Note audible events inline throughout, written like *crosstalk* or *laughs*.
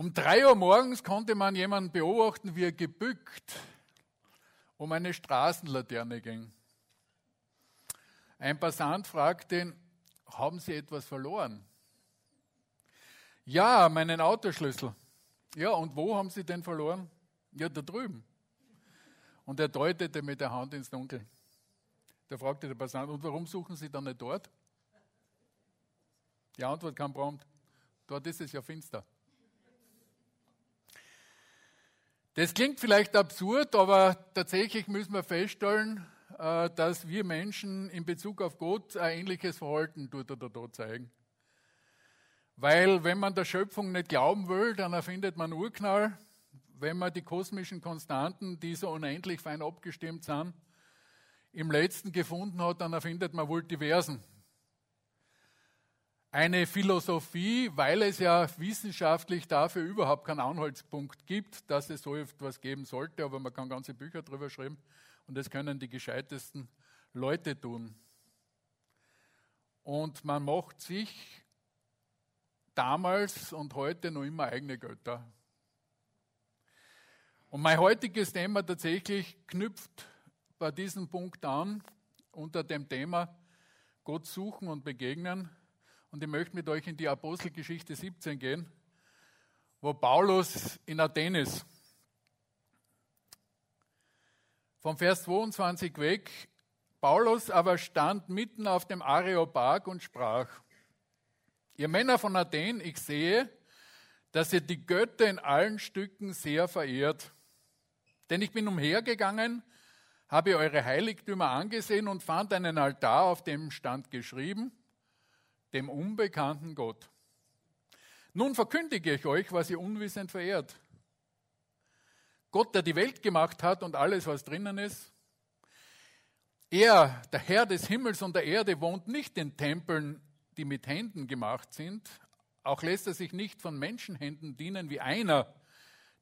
Um drei Uhr morgens konnte man jemanden beobachten, wie er gebückt um eine Straßenlaterne ging. Ein Passant fragte ihn, haben Sie etwas verloren? Ja, meinen Autoschlüssel. Ja, und wo haben Sie den verloren? Ja, da drüben. Und er deutete mit der Hand ins Dunkel. Da fragte der Passant, und warum suchen Sie dann nicht dort? Die Antwort kam prompt, dort ist es ja finster. Das klingt vielleicht absurd, aber tatsächlich müssen wir feststellen, äh, dass wir Menschen in Bezug auf Gott ein ähnliches Verhalten dort oder dort zeigen. Weil wenn man der Schöpfung nicht glauben will, dann erfindet man Urknall. Wenn man die kosmischen Konstanten, die so unendlich fein abgestimmt sind, im letzten gefunden hat, dann erfindet man Multiversen eine Philosophie, weil es ja wissenschaftlich dafür überhaupt keinen Anhaltspunkt gibt, dass es so etwas geben sollte, aber man kann ganze Bücher darüber schreiben und das können die gescheitesten Leute tun. Und man macht sich damals und heute noch immer eigene Götter. Und mein heutiges Thema tatsächlich knüpft bei diesem Punkt an, unter dem Thema Gott suchen und begegnen. Und ich möchte mit euch in die Apostelgeschichte 17 gehen, wo Paulus in Athen ist. Vom Vers 22 weg. Paulus aber stand mitten auf dem Areopag und sprach, ihr Männer von Athen, ich sehe, dass ihr die Götter in allen Stücken sehr verehrt. Denn ich bin umhergegangen, habe eure Heiligtümer angesehen und fand einen Altar, auf dem stand geschrieben, dem unbekannten Gott. Nun verkündige ich euch, was ihr unwissend verehrt. Gott, der die Welt gemacht hat und alles, was drinnen ist, er, der Herr des Himmels und der Erde, wohnt nicht in Tempeln, die mit Händen gemacht sind. Auch lässt er sich nicht von Menschenhänden dienen wie einer,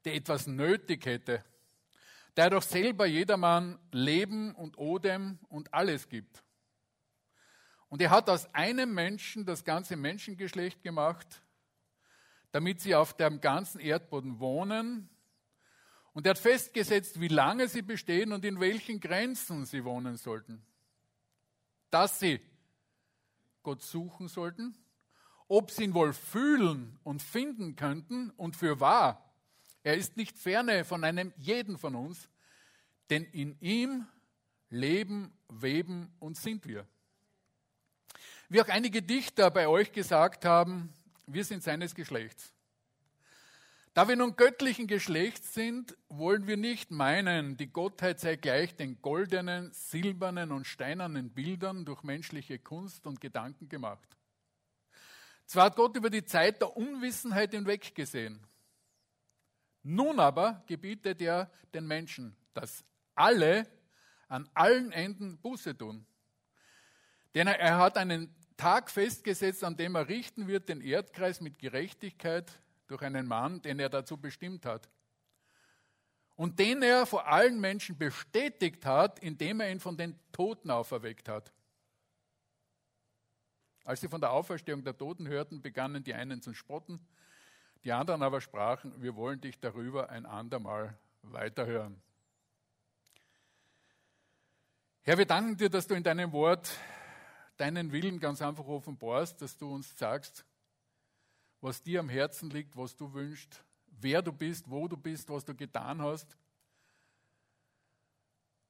der etwas nötig hätte, der doch selber jedermann Leben und Odem und alles gibt. Und er hat aus einem Menschen das ganze Menschengeschlecht gemacht, damit sie auf dem ganzen Erdboden wohnen. Und er hat festgesetzt, wie lange sie bestehen und in welchen Grenzen sie wohnen sollten. Dass sie Gott suchen sollten, ob sie ihn wohl fühlen und finden könnten und für wahr. Er ist nicht ferne von einem jeden von uns, denn in ihm leben, weben und sind wir. Wie auch einige Dichter bei euch gesagt haben, wir sind seines Geschlechts. Da wir nun göttlichen Geschlechts sind, wollen wir nicht meinen, die Gottheit sei gleich den goldenen, silbernen und steinernen Bildern durch menschliche Kunst und Gedanken gemacht. Zwar hat Gott über die Zeit der Unwissenheit hinweggesehen. Nun aber gebietet er den Menschen, dass alle an allen Enden Buße tun. Denn er hat einen Tag festgesetzt, an dem er richten wird den Erdkreis mit Gerechtigkeit durch einen Mann, den er dazu bestimmt hat. Und den er vor allen Menschen bestätigt hat, indem er ihn von den Toten auferweckt hat. Als sie von der Auferstehung der Toten hörten, begannen die einen zu spotten, die anderen aber sprachen, wir wollen dich darüber ein andermal weiterhören. Herr, wir danken dir, dass du in deinem Wort deinen Willen ganz einfach offenbarst, dass du uns sagst, was dir am Herzen liegt, was du wünschst, wer du bist, wo du bist, was du getan hast.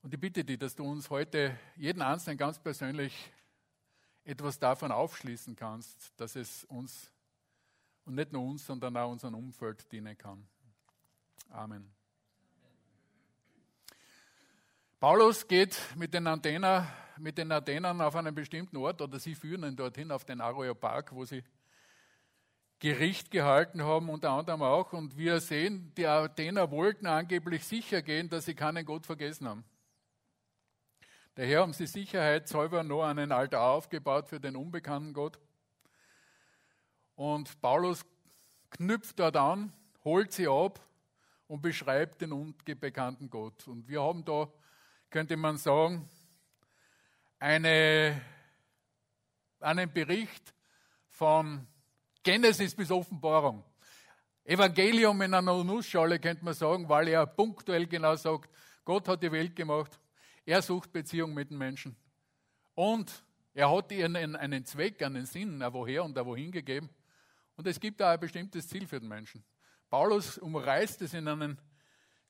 Und ich bitte dich, dass du uns heute, jeden Einzelnen ganz persönlich, etwas davon aufschließen kannst, dass es uns und nicht nur uns, sondern auch unserem Umfeld dienen kann. Amen. Paulus geht mit den, Antener, mit den Athenern auf einen bestimmten Ort oder sie führen ihn dorthin auf den Areopag, wo sie Gericht gehalten haben, unter anderem auch. Und wir sehen, die Athener wollten angeblich sicher gehen, dass sie keinen Gott vergessen haben. Daher haben sie sicherheitshalber noch einen Altar aufgebaut für den unbekannten Gott. Und Paulus knüpft dort an, holt sie ab und beschreibt den unbekannten Gott. Und wir haben da könnte man sagen, eine, einen Bericht von Genesis bis Offenbarung. Evangelium in einer Nussschale, könnte man sagen, weil er punktuell genau sagt, Gott hat die Welt gemacht, er sucht Beziehung mit den Menschen. Und er hat ihnen einen Zweck, einen Sinn, ein Woher und ein Wohin gegeben. Und es gibt auch ein bestimmtes Ziel für den Menschen. Paulus umreißt es in einen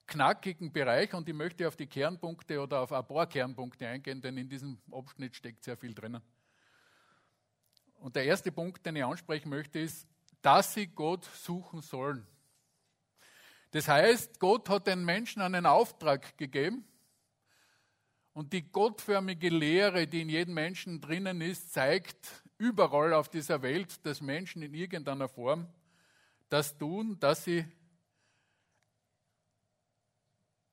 knackigen Bereich und ich möchte auf die Kernpunkte oder auf ein paar Kernpunkte eingehen, denn in diesem Abschnitt steckt sehr viel drinnen. Und der erste Punkt, den ich ansprechen möchte, ist, dass sie Gott suchen sollen. Das heißt, Gott hat den Menschen einen Auftrag gegeben und die gottförmige Lehre, die in jedem Menschen drinnen ist, zeigt überall auf dieser Welt, dass Menschen in irgendeiner Form das tun, dass sie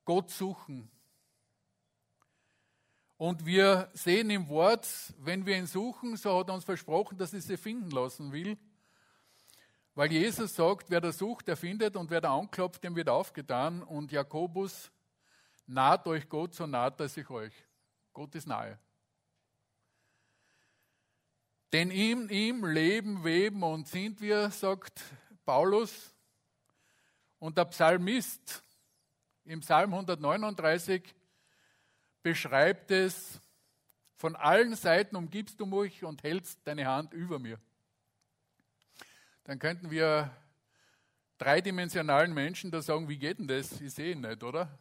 Gott suchen. Und wir sehen im Wort, wenn wir ihn suchen, so hat er uns versprochen, dass er sie finden lassen will. Weil Jesus sagt, wer da sucht, der findet und wer da anklopft, dem wird aufgetan. Und Jakobus naht euch Gott, so naht er sich euch. Gott ist nahe. Denn in ihm leben, weben und sind wir, sagt Paulus. Und der Psalmist im Psalm 139 beschreibt es, von allen Seiten umgibst du mich und hältst deine Hand über mir. Dann könnten wir dreidimensionalen Menschen da sagen, wie geht denn das? Ich sehe ihn nicht, oder?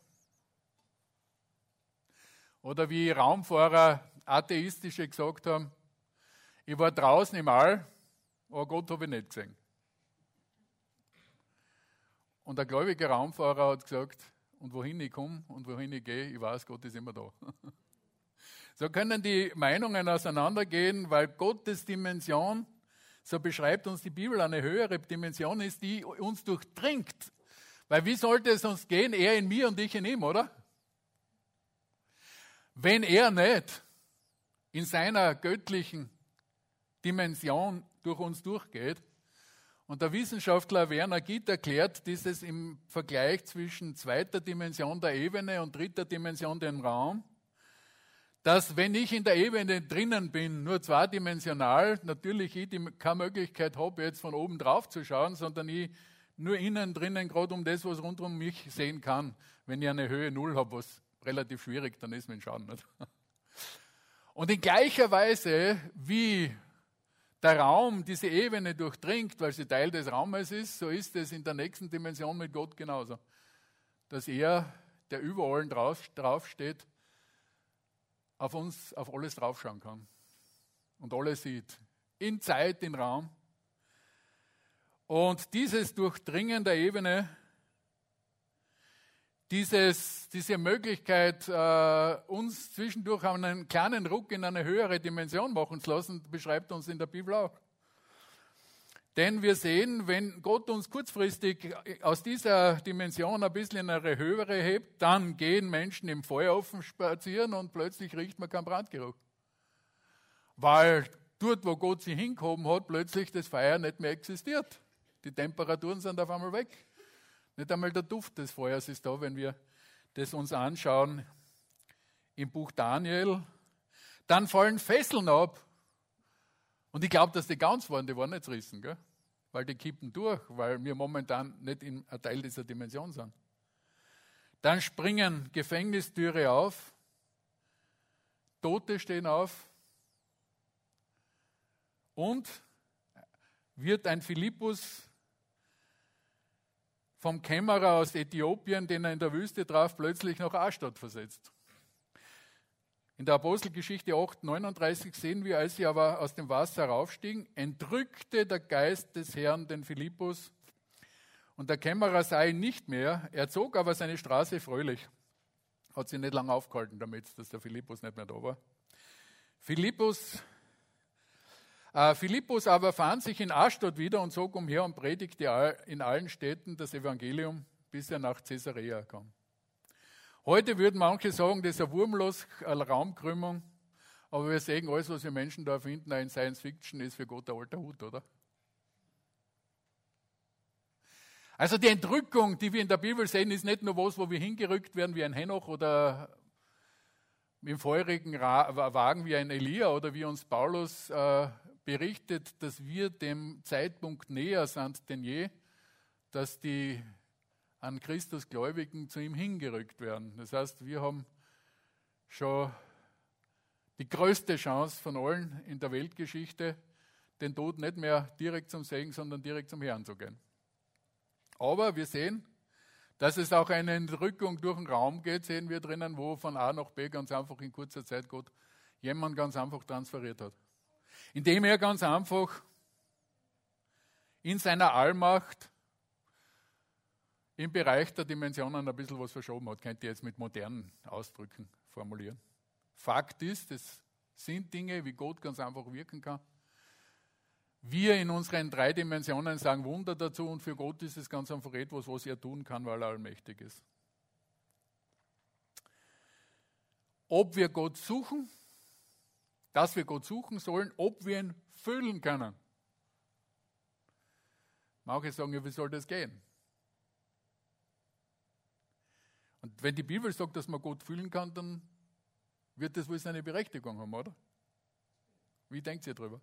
Oder wie Raumfahrer Atheistische gesagt haben, ich war draußen im All, aber Gott habe ich nicht gesehen. Und der gläubige Raumfahrer hat gesagt, und wohin ich komme und wohin ich gehe, ich weiß, Gott ist immer da. *laughs* So können die Meinungen auseinandergehen, weil Gottes Dimension, so beschreibt uns die Bibel, eine höhere Dimension ist, die uns durchdringt. Weil wie sollte es uns gehen? Er in mir und ich in ihm, oder? Wenn er nicht in seiner göttlichen Dimension durch uns durchgeht, und der Wissenschaftler Werner Gitt erklärt dieses im Vergleich zwischen zweiter Dimension der Ebene und dritter Dimension dem Raum, dass wenn ich in der Ebene drinnen bin, nur zweidimensional, natürlich ich keine Möglichkeit habe, jetzt von oben drauf zu schauen, sondern ich nur innen drinnen gerade um das, was rund um mich sehen kann, wenn ich eine Höhe Null habe, was relativ schwierig dann ist mit dem Schauen. Nicht? Und in gleicher Weise, wie der Raum diese Ebene durchdringt, weil sie Teil des Raumes ist, so ist es in der nächsten Dimension mit Gott genauso. Dass er, der über allen drauf, draufsteht, auf uns, auf alles draufschauen kann und alles sieht. In Zeit, in Raum. Und dieses Durchdringen der Ebene dieses, diese Möglichkeit, äh, uns zwischendurch einen kleinen Ruck in eine höhere Dimension machen zu lassen, beschreibt uns in der Bibel auch. Denn wir sehen, wenn Gott uns kurzfristig aus dieser Dimension ein bisschen in eine höhere hebt, dann gehen Menschen im Feuerofen spazieren und plötzlich riecht man keinen Brandgeruch. Weil dort, wo Gott sie hingehoben hat, plötzlich das Feuer nicht mehr existiert. Die Temperaturen sind auf einmal weg. Nicht einmal der Duft des Feuers ist da, wenn wir das uns anschauen im Buch Daniel. Dann fallen Fesseln ab. Und ich glaube, dass die ganz waren, die waren nicht zerrissen, gell? weil die kippen durch, weil wir momentan nicht in ein Teil dieser Dimension sind. Dann springen Gefängnistüre auf, Tote stehen auf und wird ein Philippus vom Kämmerer aus Äthiopien, den er in der Wüste traf, plötzlich nach Aschdod versetzt. In der Apostelgeschichte 8, 39 sehen wir, als sie aber aus dem Wasser raufstiegen, entrückte der Geist des Herrn den Philippus und der Kämmerer sah ihn nicht mehr, er zog aber seine Straße fröhlich. Hat sich nicht lange aufgehalten damit, dass der Philippus nicht mehr da war. Philippus Philippus aber fand sich in Aschdod wieder und zog umher und predigte in allen Städten das Evangelium, bis er nach Caesarea kam. Heute würden manche sagen, das ist eine Raumkrümmung, aber wir sehen, alles, was wir Menschen da finden, in Science Fiction, ist für Gott ein alter Hut, oder? Also die Entrückung, die wir in der Bibel sehen, ist nicht nur was, wo wir hingerückt werden wie ein Henoch oder im feurigen Wagen wie ein Elia oder wie uns Paulus äh, berichtet, dass wir dem Zeitpunkt näher sind denn je, dass die an Christus Gläubigen zu ihm hingerückt werden. Das heißt, wir haben schon die größte Chance von allen in der Weltgeschichte, den Tod nicht mehr direkt zum Segen, sondern direkt zum Herrn zu gehen. Aber wir sehen, dass es auch eine Entrückung durch den Raum geht, sehen wir drinnen, wo von A nach B ganz einfach in kurzer Zeit Gott jemand ganz einfach transferiert hat. Indem er ganz einfach in seiner Allmacht im Bereich der Dimensionen ein bisschen was verschoben hat, könnt ihr jetzt mit modernen Ausdrücken formulieren. Fakt ist, es sind Dinge, wie Gott ganz einfach wirken kann. Wir in unseren drei Dimensionen sagen Wunder dazu und für Gott ist es ganz einfach etwas, was er tun kann, weil er allmächtig ist. Ob wir Gott suchen, dass wir Gott suchen sollen, ob wir ihn fühlen können. Manche sagen, ja, wie soll das gehen? Und wenn die Bibel sagt, dass man Gott fühlen kann, dann wird das wohl seine Berechtigung haben, oder? Wie denkt ihr darüber?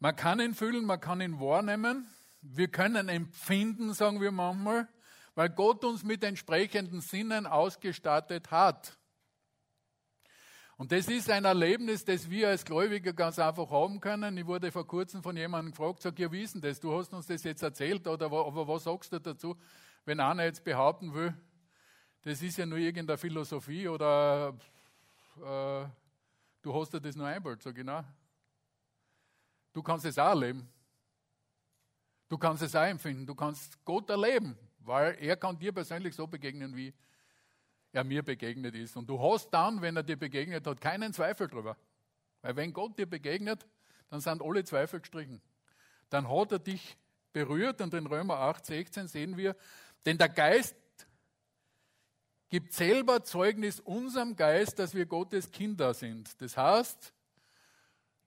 Man kann ihn fühlen, man kann ihn wahrnehmen. Wir können empfinden, sagen wir manchmal, weil Gott uns mit entsprechenden Sinnen ausgestattet hat. Und das ist ein Erlebnis, das wir als Gläubige ganz einfach haben können. Ich wurde vor kurzem von jemandem gefragt, sag, ja, wie ist das? Du hast uns das jetzt erzählt, oder aber was sagst du dazu, wenn einer jetzt behaupten will, das ist ja nur irgendeine Philosophie oder äh, du hast dir das nur einbildet. Sag ich, nein, Du kannst es auch erleben. Du kannst es auch empfinden. Du kannst Gott erleben, weil er kann dir persönlich so begegnen, wie er mir begegnet ist. Und du hast dann, wenn er dir begegnet hat, keinen Zweifel darüber. Weil wenn Gott dir begegnet, dann sind alle Zweifel gestrichen. Dann hat er dich berührt und in Römer 8, 16 sehen wir, denn der Geist gibt selber Zeugnis unserem Geist, dass wir Gottes Kinder sind. Das heißt,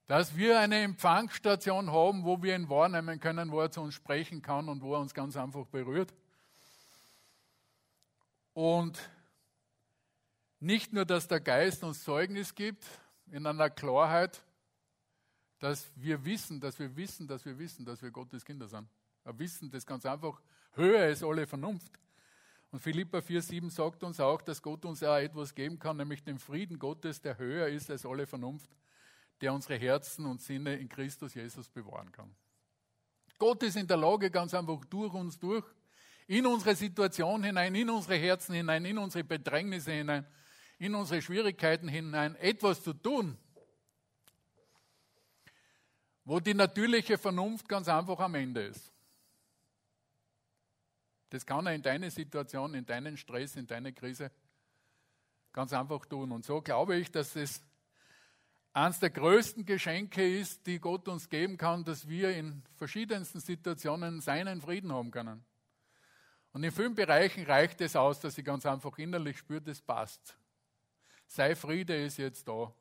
dass wir eine Empfangsstation haben, wo wir ihn wahrnehmen können, wo er zu uns sprechen kann und wo er uns ganz einfach berührt. Und nicht nur, dass der Geist uns Zeugnis gibt in einer Klarheit, dass wir wissen, dass wir wissen, dass wir wissen, dass wir Gottes Kinder sind. Ein Wissen, das ganz einfach höher ist alle Vernunft. Und Philippa 4,7 sagt uns auch, dass Gott uns auch etwas geben kann, nämlich den Frieden Gottes, der höher ist als alle Vernunft der unsere Herzen und Sinne in Christus Jesus bewahren kann. Gott ist in der Lage, ganz einfach durch uns durch, in unsere Situation hinein, in unsere Herzen hinein, in unsere Bedrängnisse hinein, in unsere Schwierigkeiten hinein, etwas zu tun, wo die natürliche Vernunft ganz einfach am Ende ist. Das kann er in deine Situation, in deinen Stress, in deine Krise ganz einfach tun. Und so glaube ich, dass es eines der größten Geschenke ist, die Gott uns geben kann, dass wir in verschiedensten Situationen seinen Frieden haben können. Und in vielen Bereichen reicht es aus, dass ich ganz einfach innerlich spüre, das passt. Sei Friede ist jetzt da.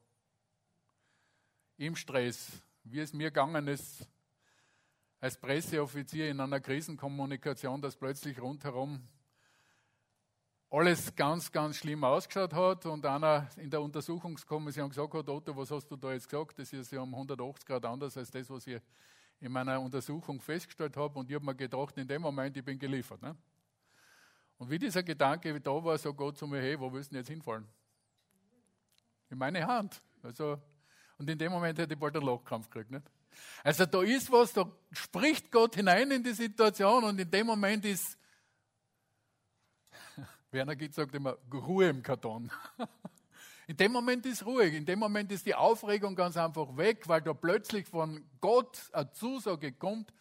Im Stress, wie es mir gegangen ist, als Presseoffizier in einer Krisenkommunikation, dass plötzlich rundherum alles ganz, ganz schlimm ausgeschaut hat und einer in der Untersuchungskommission gesagt hat, Otto, was hast du da jetzt gesagt? Das ist ja um 180 Grad anders als das, was ich in meiner Untersuchung festgestellt habe. Und ich habe mir gedacht, in dem Moment, ich bin geliefert. Ne? Und wie dieser Gedanke da war, so Gott zu mir, hey, wo willst du denn jetzt hinfallen? In meine Hand. Also, und in dem Moment hätte ich bald einen Lochkrampf gekriegt. Nicht? Also da ist was, da spricht Gott hinein in die Situation und in dem Moment ist *laughs* Werner Gitt sagt immer, Ruhe im Karton. *laughs* In dem Moment ist ruhig, in dem Moment ist die Aufregung ganz einfach weg, weil da plötzlich von Gott eine Zusage kommt,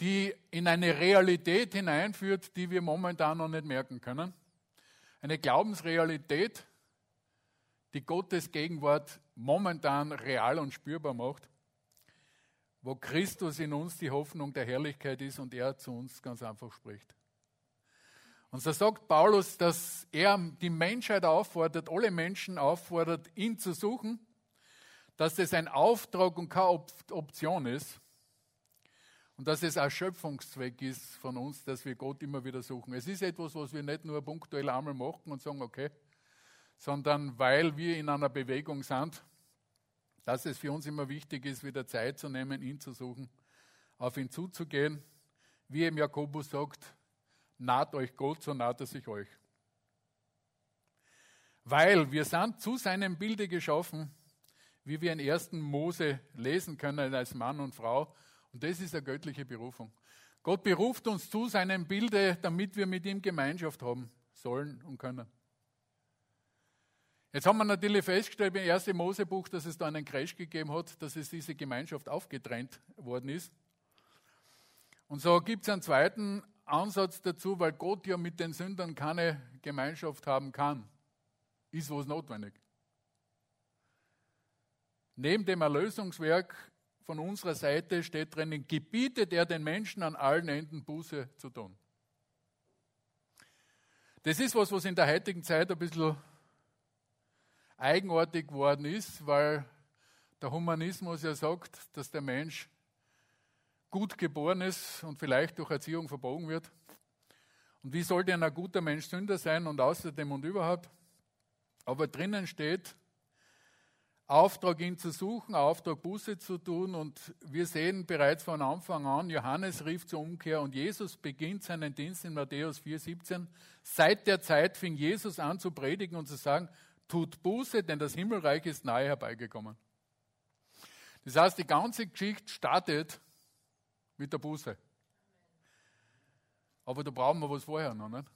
die in eine Realität hineinführt, die wir momentan noch nicht merken können. Eine Glaubensrealität, die Gottes Gegenwart momentan real und spürbar macht, wo Christus in uns die Hoffnung der Herrlichkeit ist und er zu uns ganz einfach spricht. Und so sagt Paulus, dass er die Menschheit auffordert, alle Menschen auffordert, ihn zu suchen, dass das ein Auftrag und keine Option ist und dass es ein Schöpfungszweck ist von uns, dass wir Gott immer wieder suchen. Es ist etwas, was wir nicht nur punktuell einmal machen und sagen, okay, sondern weil wir in einer Bewegung sind, dass es für uns immer wichtig ist, wieder Zeit zu nehmen, ihn zu suchen, auf ihn zuzugehen, wie ihm Jakobus sagt, naht euch Gott, so naht er sich euch. Weil wir sind zu seinem Bilde geschaffen, wie wir in 1. Mose lesen können als Mann und Frau. Und das ist eine göttliche Berufung. Gott beruft uns zu seinem Bilde, damit wir mit ihm Gemeinschaft haben sollen und können. Jetzt haben wir natürlich festgestellt im 1. Mosebuch, dass es da einen Crash gegeben hat, dass es diese Gemeinschaft aufgetrennt worden ist. Und so gibt es einen zweiten Ansatz dazu, weil Gott ja mit den Sündern keine Gemeinschaft haben kann. Ist was notwendig. Neben dem Erlösungswerk von unserer Seite steht drinnen, gebietet er den Menschen an allen Enden Buße zu tun. Das ist was, was in der heutigen Zeit ein bisschen eigenartig geworden ist, weil der Humanismus ja sagt, dass der Mensch gut geboren ist und vielleicht durch Erziehung verbogen wird. Und wie sollte ein guter Mensch Sünder sein und außerdem und überhaupt? Aber drinnen steht, Auftrag, ihn zu suchen, Auftrag, Buße zu tun. Und wir sehen bereits von Anfang an, Johannes rief zur Umkehr und Jesus beginnt seinen Dienst in Matthäus 4,17. Seit der Zeit fing Jesus an zu predigen und zu sagen, tut Buße, denn das Himmelreich ist nahe herbeigekommen. Das heißt, die ganze Geschichte startet mit der Buße. Aber da brauchen wir was vorher noch, nicht?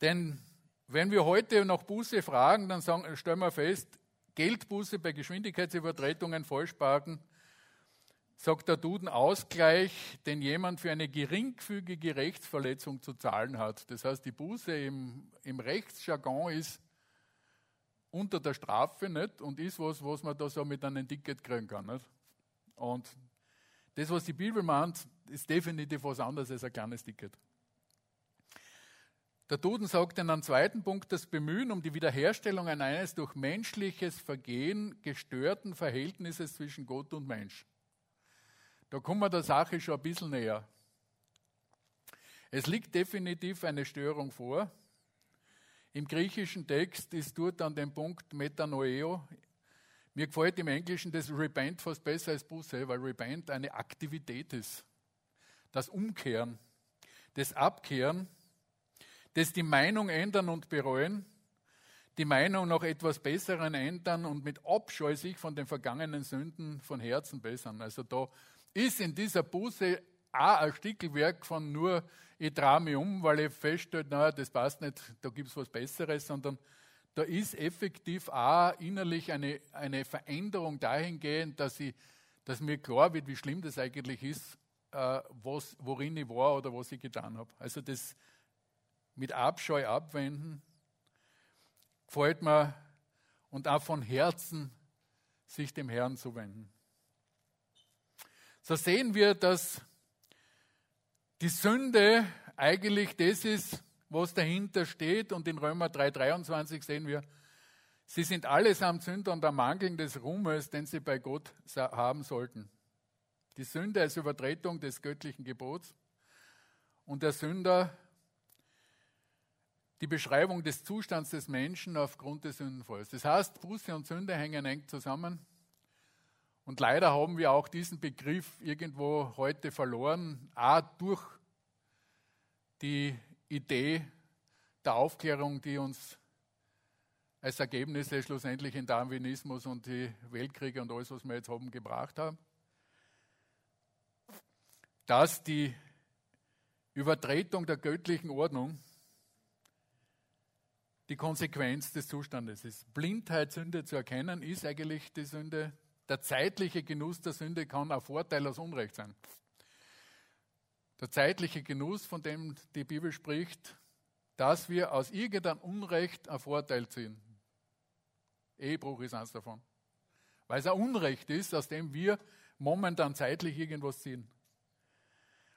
Denn wenn wir heute nach Buße fragen, dann sagen, stellen wir fest, Geldbuße bei Geschwindigkeitsübertretungen, Falschparken, sagt der Duden Ausgleich, den jemand für eine geringfügige Rechtsverletzung zu zahlen hat. Das heißt, die Buße im, im Rechtsjargon ist unter der Strafe nicht und ist was, was man da so mit einem Ticket kriegen kann. Nicht? Und das, was die Bibel meint, ist definitiv was anderes als ein kleines Ticket. Der Duden sagt in einem zweiten Punkt, das Bemühen um die Wiederherstellung eines durch menschliches Vergehen gestörten Verhältnisses zwischen Gott und Mensch. Da kommen wir der Sache schon ein bisschen näher. Es liegt definitiv eine Störung vor. Im griechischen Text ist dort an dem Punkt Metanoeo. Mir gefällt im Englischen das Repent fast besser als Buße, weil Repent eine Aktivität ist. Das Umkehren, das Abkehren das die Meinung ändern und bereuen, die Meinung nach etwas Besseren ändern und mit Abscheu sich von den vergangenen Sünden von Herzen bessern. Also da ist in dieser Buße auch ein Stickelwerk von nur, ich drehe mich um, weil ich feststelle, naja, das passt nicht, da gibt es was Besseres, sondern da ist effektiv auch innerlich eine, eine Veränderung dahingehend, dass, ich, dass mir klar wird, wie schlimm das eigentlich ist, äh, was, worin ich war oder was ich getan habe. Also das, mit Abscheu abwenden, gefällt mir und auch von Herzen sich dem Herrn zuwenden. So sehen wir, dass die Sünde eigentlich das ist, was dahinter steht. Und in Römer 3,23 sehen wir, sie sind allesamt Sünder und am Mangeln des Ruhmes, den sie bei Gott haben sollten. Die Sünde als Übertretung des göttlichen Gebots und der Sünder die Beschreibung des Zustands des Menschen aufgrund des Sündenfalls. Das heißt, Buße und Sünde hängen eng zusammen. Und leider haben wir auch diesen Begriff irgendwo heute verloren, auch durch die Idee der Aufklärung, die uns als Ergebnisse schlussendlich in Darwinismus und die Weltkriege und alles, was wir jetzt haben, gebracht haben. Dass die Übertretung der göttlichen Ordnung die Konsequenz des Zustandes ist. Blindheit, Sünde zu erkennen, ist eigentlich die Sünde. Der zeitliche Genuss der Sünde kann ein Vorteil aus Unrecht sein. Der zeitliche Genuss, von dem die Bibel spricht, dass wir aus irgendeinem Unrecht ein Vorteil ziehen. Ehebruch ist eins davon. Weil es ein Unrecht ist, aus dem wir momentan zeitlich irgendwas ziehen.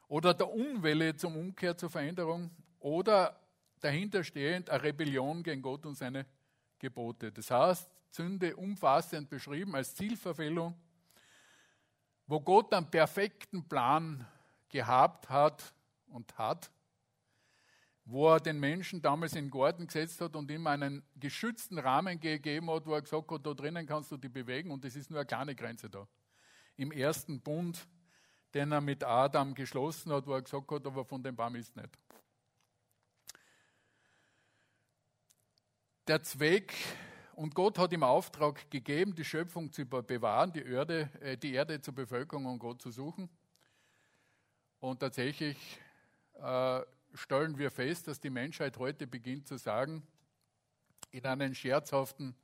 Oder der Unwille zum Umkehr, zur Veränderung. Oder dahinterstehend eine Rebellion gegen Gott und seine Gebote. Das heißt, Sünde umfassend beschrieben als Zielverfehlung, wo Gott einen perfekten Plan gehabt hat und hat, wo er den Menschen damals in den Garten gesetzt hat und ihm einen geschützten Rahmen gegeben hat, wo er gesagt hat, da drinnen kannst du dich bewegen und es ist nur eine kleine Grenze da. im ersten Bund, den er mit Adam geschlossen hat, wo er gesagt hat, aber von dem Baum ist nicht. Der Zweck, und Gott hat ihm Auftrag gegeben, die Schöpfung zu bewahren, die Erde, äh, die Erde zur Bevölkerung und Gott zu suchen. Und tatsächlich äh, stellen wir fest, dass die Menschheit heute beginnt zu sagen, in einen scherzhaften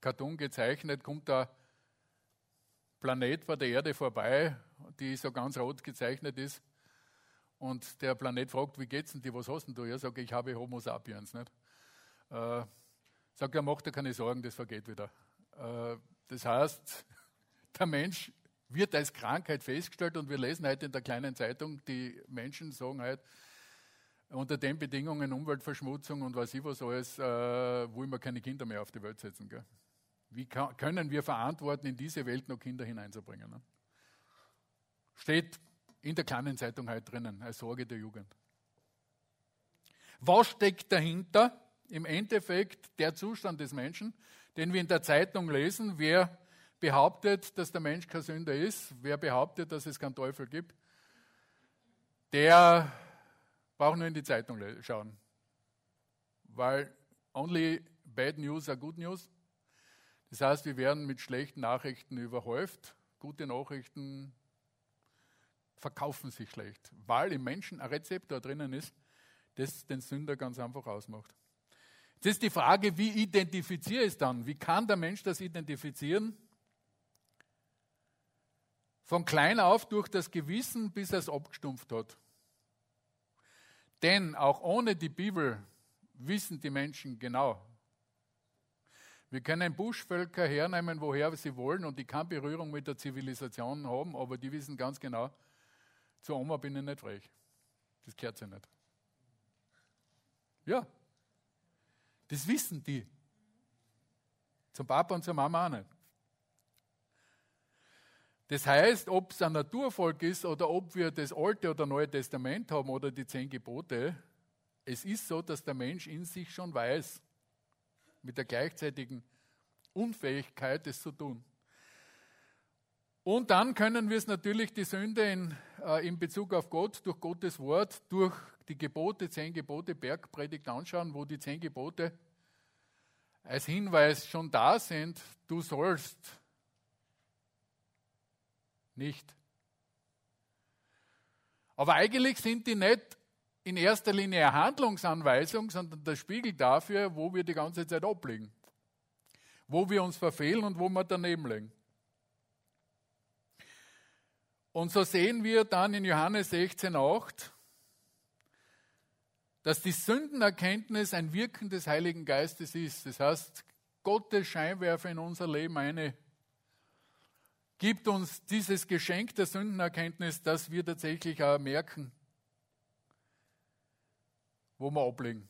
Cartoon gezeichnet, kommt der Planet vor der Erde vorbei, die so ganz rot gezeichnet ist. Und der Planet fragt, wie geht's denn dir, was hast denn du? Er sagt, ich habe Homo sapiens. Nicht? Äh, sagt er, mach dir keine Sorgen, das vergeht wieder. Äh, das heißt, *laughs* der Mensch wird als Krankheit festgestellt und wir lesen heute in der kleinen Zeitung, die Menschen sagen halt, unter den Bedingungen Umweltverschmutzung und weiß ich was alles, äh, wollen wir keine Kinder mehr auf die Welt setzen. Gell? Wie können wir verantworten, in diese Welt noch Kinder hineinzubringen? Ne? Steht in der kleinen Zeitung heute drinnen, als Sorge der Jugend. Was steckt dahinter? Im Endeffekt der Zustand des Menschen, den wir in der Zeitung lesen. Wer behauptet, dass der Mensch kein Sünder ist, wer behauptet, dass es keinen Teufel gibt, der braucht nur in die Zeitung schauen. Weil only bad news are good news. Das heißt, wir werden mit schlechten Nachrichten überhäuft. Gute Nachrichten verkaufen sich schlecht, weil im Menschen ein Rezeptor drinnen ist, das den Sünder ganz einfach ausmacht. Jetzt ist die Frage, wie identifiziere ich es dann? Wie kann der Mensch das identifizieren? Von klein auf durch das Gewissen, bis er es abgestumpft hat. Denn auch ohne die Bibel wissen die Menschen genau. Wir können Buschvölker hernehmen, woher sie wollen und die keine Berührung mit der Zivilisation haben, aber die wissen ganz genau, zur Oma bin ich nicht frech. Das gehört sie nicht. Ja, das wissen die. Zum Papa und zur Mama auch nicht. Das heißt, ob es ein Naturvolk ist oder ob wir das Alte oder Neue Testament haben oder die zehn Gebote, es ist so, dass der Mensch in sich schon weiß, mit der gleichzeitigen Unfähigkeit, es zu tun. Und dann können wir es natürlich die Sünde in, äh, in Bezug auf Gott durch Gottes Wort, durch die Gebote, zehn Gebote, Bergpredigt anschauen, wo die zehn Gebote als Hinweis schon da sind, du sollst nicht. Aber eigentlich sind die nicht in erster Linie eine Handlungsanweisung, sondern der Spiegel dafür, wo wir die ganze Zeit ablegen. Wo wir uns verfehlen und wo wir daneben liegen. Und so sehen wir dann in Johannes 16,8, dass die Sündenerkenntnis ein Wirken des Heiligen Geistes ist. Das heißt, Gottes Scheinwerfer in unser Leben eine gibt uns dieses Geschenk der Sündenerkenntnis, dass wir tatsächlich auch merken, wo wir ablegen.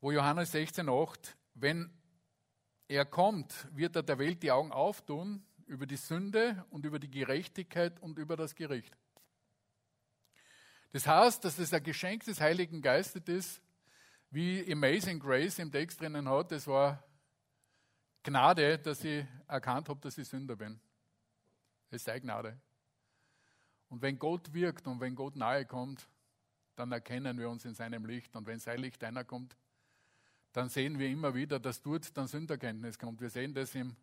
Wo Johannes 16,8, wenn er kommt, wird er der Welt die Augen auftun über die Sünde und über die Gerechtigkeit und über das Gericht. Das heißt, dass es ein Geschenk des Heiligen Geistes ist, wie Amazing Grace im Text drinnen hat, das war Gnade, dass ich erkannt habe, dass ich Sünder bin. Es sei Gnade. Und wenn Gott wirkt und wenn Gott nahe kommt, dann erkennen wir uns in seinem Licht. Und wenn sein Licht einer kommt, dann sehen wir immer wieder, dass dort dann Sünderkenntnis kommt. Wir sehen das im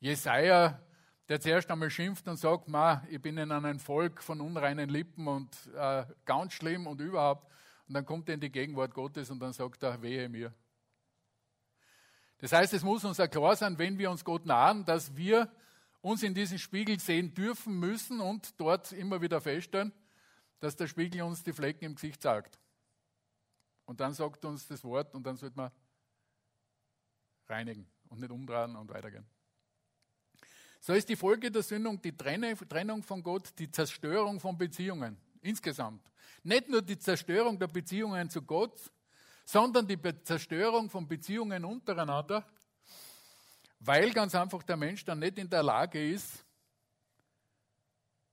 Jesaja, der zuerst einmal schimpft und sagt, Ma, ich bin in einem Volk von unreinen Lippen und äh, ganz schlimm und überhaupt. Und dann kommt er in die Gegenwart Gottes und dann sagt er, wehe mir. Das heißt, es muss uns klar sein, wenn wir uns Gott nahen, dass wir uns in diesen Spiegel sehen dürfen müssen und dort immer wieder feststellen, dass der Spiegel uns die Flecken im Gesicht zeigt. Und dann sagt uns das Wort und dann sollte man reinigen und nicht umdrehen und weitergehen. So ist die Folge der Sündung die Trennung von Gott, die Zerstörung von Beziehungen insgesamt. Nicht nur die Zerstörung der Beziehungen zu Gott, sondern die Zerstörung von Beziehungen untereinander, weil ganz einfach der Mensch dann nicht in der Lage ist,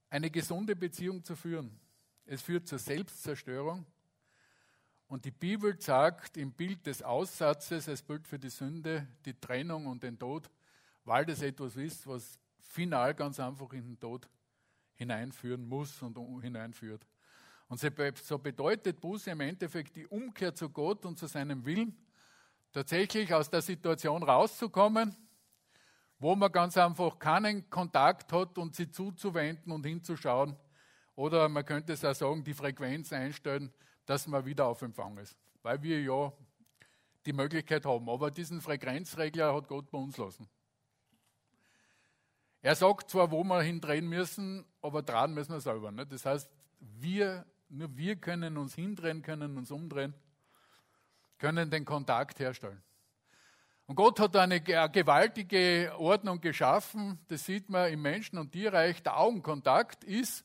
eine gesunde Beziehung zu führen. Es führt zur Selbstzerstörung. Und die Bibel sagt im Bild des Aussatzes, als Bild für die Sünde, die Trennung und den Tod, weil das etwas ist, was final ganz einfach in den Tod hineinführen muss und hineinführt. Und so bedeutet Buße im Endeffekt die Umkehr zu Gott und zu seinem Willen, tatsächlich aus der Situation rauszukommen, wo man ganz einfach keinen Kontakt hat und sie zuzuwenden und hinzuschauen. Oder man könnte es auch sagen, die Frequenz einstellen, dass man wieder auf Empfang ist. Weil wir ja die Möglichkeit haben. Aber diesen Frequenzregler hat Gott bei uns lassen. Er sagt zwar, wo wir hindrehen müssen, aber dran müssen wir selber. Nicht? Das heißt, wir, nur wir können uns hindrehen, können uns umdrehen, können den Kontakt herstellen. Und Gott hat eine gewaltige Ordnung geschaffen, das sieht man im Menschen- und Tierreich. Der Augenkontakt ist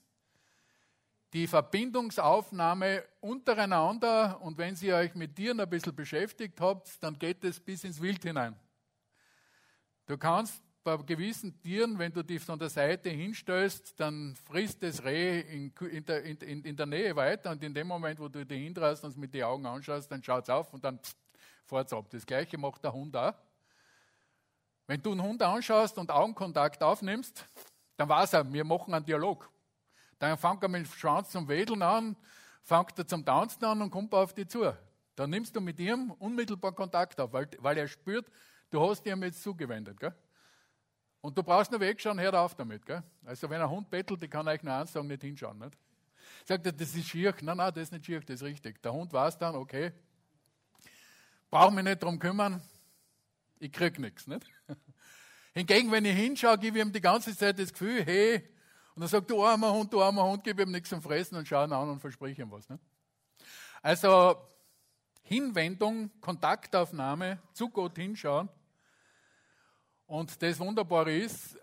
die Verbindungsaufnahme untereinander und wenn Sie euch mit Tieren ein bisschen beschäftigt habt, dann geht es bis ins Wild hinein. Du kannst bei gewissen Tieren, wenn du die von der Seite hinstellst, dann frisst das Reh in, in, der, in, in, der, Nähe weiter und in dem Moment, wo du die hindrast und es mit den Augen anschaust, dann schaut es auf und dann fährt es ab. Das gleiche macht der Hund auch. Wenn du einen Hund anschaust und Augenkontakt aufnimmst, dann weiß er, wir machen einen Dialog. Dann fängt er mit dem Schwanz zum Wedeln an, fängt er zum Tanzen an und kommt auf dich zu. Dann nimmst du mit ihm unmittelbar Kontakt auf, weil, weil er spürt, du hast ihm jetzt zugewendet. Gell? Und du brauchst nur wegschauen, hör auf damit. Gell? Also wenn ein Hund bettelt, ich kann euch nur eins sagen, nicht hinschauen. Nicht? Sagt er, das ist schier. Nein, nein, das ist nicht schier, das ist richtig. Der Hund weiß dann, okay, brauche mich nicht darum kümmern, ich krieg nichts. Nicht? *laughs* Hingegen, wenn ich hinschaue, gebe ich ihm die ganze Zeit das Gefühl, hey, und dann sagt du armer Hund, du armer Hund, gib ihm nichts zum Fressen und schau ihn an und verspreche ihm was. Nicht? Also Hinwendung, Kontaktaufnahme, zu Gott hinschauen, und das Wunderbare ist,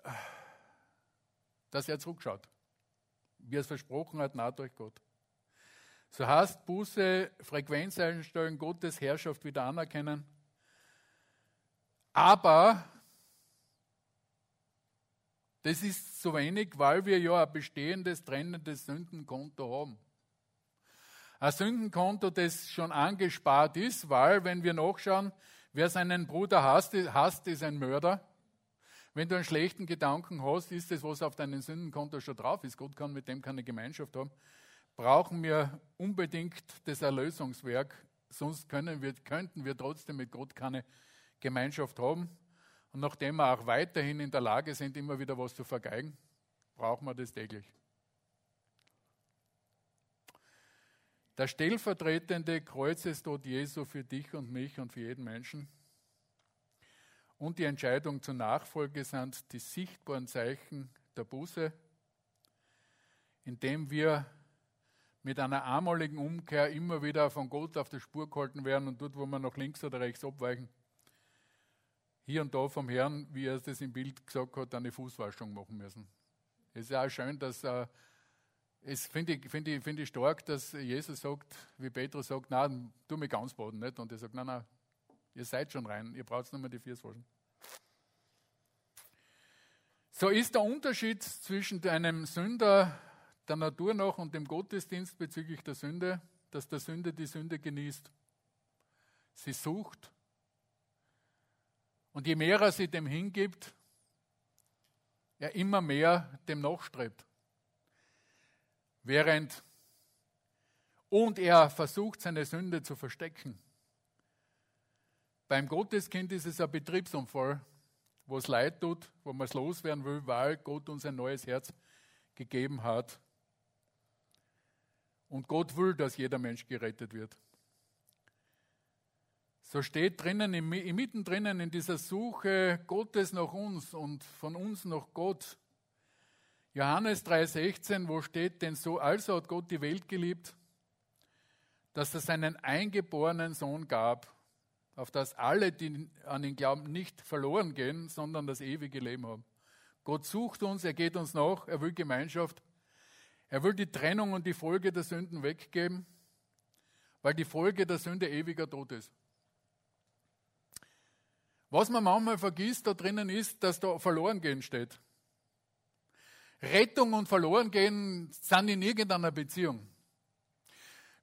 dass er zurückschaut. Wie er es versprochen hat, naht euch Gott. So heißt Buße, Frequenz einstellen, Gottes Herrschaft wieder anerkennen. Aber das ist zu wenig, weil wir ja ein bestehendes, trennendes Sündenkonto haben. Ein Sündenkonto, das schon angespart ist, weil, wenn wir nachschauen, wer seinen Bruder hasst, hasst ist ein Mörder. Wenn du einen schlechten Gedanken hast, ist das, was auf deinem Sündenkonto schon drauf ist. Gott kann mit dem keine Gemeinschaft haben. Brauchen wir unbedingt das Erlösungswerk, sonst wir, könnten wir trotzdem mit Gott keine Gemeinschaft haben. Und nachdem wir auch weiterhin in der Lage sind, immer wieder was zu vergeigen, brauchen wir das täglich. Der stellvertretende Kreuzestod Jesu für dich und mich und für jeden Menschen und die Entscheidung zur Nachfolge sind die sichtbaren Zeichen der Buße, indem wir mit einer einmaligen Umkehr immer wieder von Gott auf der Spur gehalten werden und dort, wo wir nach links oder rechts abweichen, hier und da vom Herrn, wie er das im Bild gesagt hat, eine Fußwaschung machen müssen. Es ist ja auch schön, dass äh, es finde ich, find ich, find ich stark, dass Jesus sagt, wie Petrus sagt, nein, tu mich ganz baden nicht. Und er sagt, nein, nein, Ihr seid schon rein, ihr braucht nur mal die waschen. So ist der Unterschied zwischen einem Sünder der Natur nach und dem Gottesdienst bezüglich der Sünde, dass der Sünder die Sünde genießt. Sie sucht. Und je mehr er sie dem hingibt, er immer mehr dem nachstrebt. Während und er versucht, seine Sünde zu verstecken. Beim Gotteskind ist es ein Betriebsunfall, wo es leid tut, wo man es loswerden will, weil Gott uns ein neues Herz gegeben hat. Und Gott will, dass jeder Mensch gerettet wird. So steht drinnen, mittendrin in dieser Suche Gottes nach uns und von uns nach Gott. Johannes 3,16, wo steht, denn so also hat Gott die Welt geliebt, dass er seinen eingeborenen Sohn gab, auf das alle, die an ihn glauben, nicht verloren gehen, sondern das ewige Leben haben. Gott sucht uns, er geht uns nach, er will Gemeinschaft, er will die Trennung und die Folge der Sünden weggeben, weil die Folge der Sünde ewiger Tod ist. Was man manchmal vergisst da drinnen ist, dass da verloren gehen steht. Rettung und verloren gehen sind in irgendeiner Beziehung.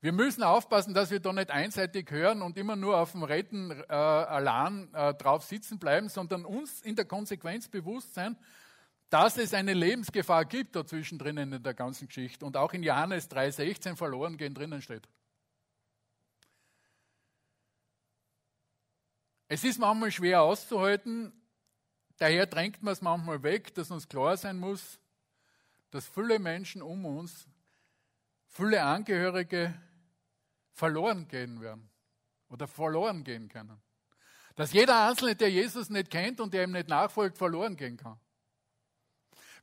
Wir müssen aufpassen, dass wir da nicht einseitig hören und immer nur auf dem Retten äh, allein äh, drauf sitzen bleiben, sondern uns in der Konsequenz bewusst sein, dass es eine Lebensgefahr gibt dazwischen drinnen in der ganzen Geschichte und auch in Johannes 3,16 verloren gehen drinnen steht. Es ist manchmal schwer auszuhalten, daher drängt man es manchmal weg, dass uns klar sein muss, dass viele Menschen um uns, viele Angehörige verloren gehen werden oder verloren gehen können. Dass jeder Einzelne, der Jesus nicht kennt und der ihm nicht nachfolgt, verloren gehen kann.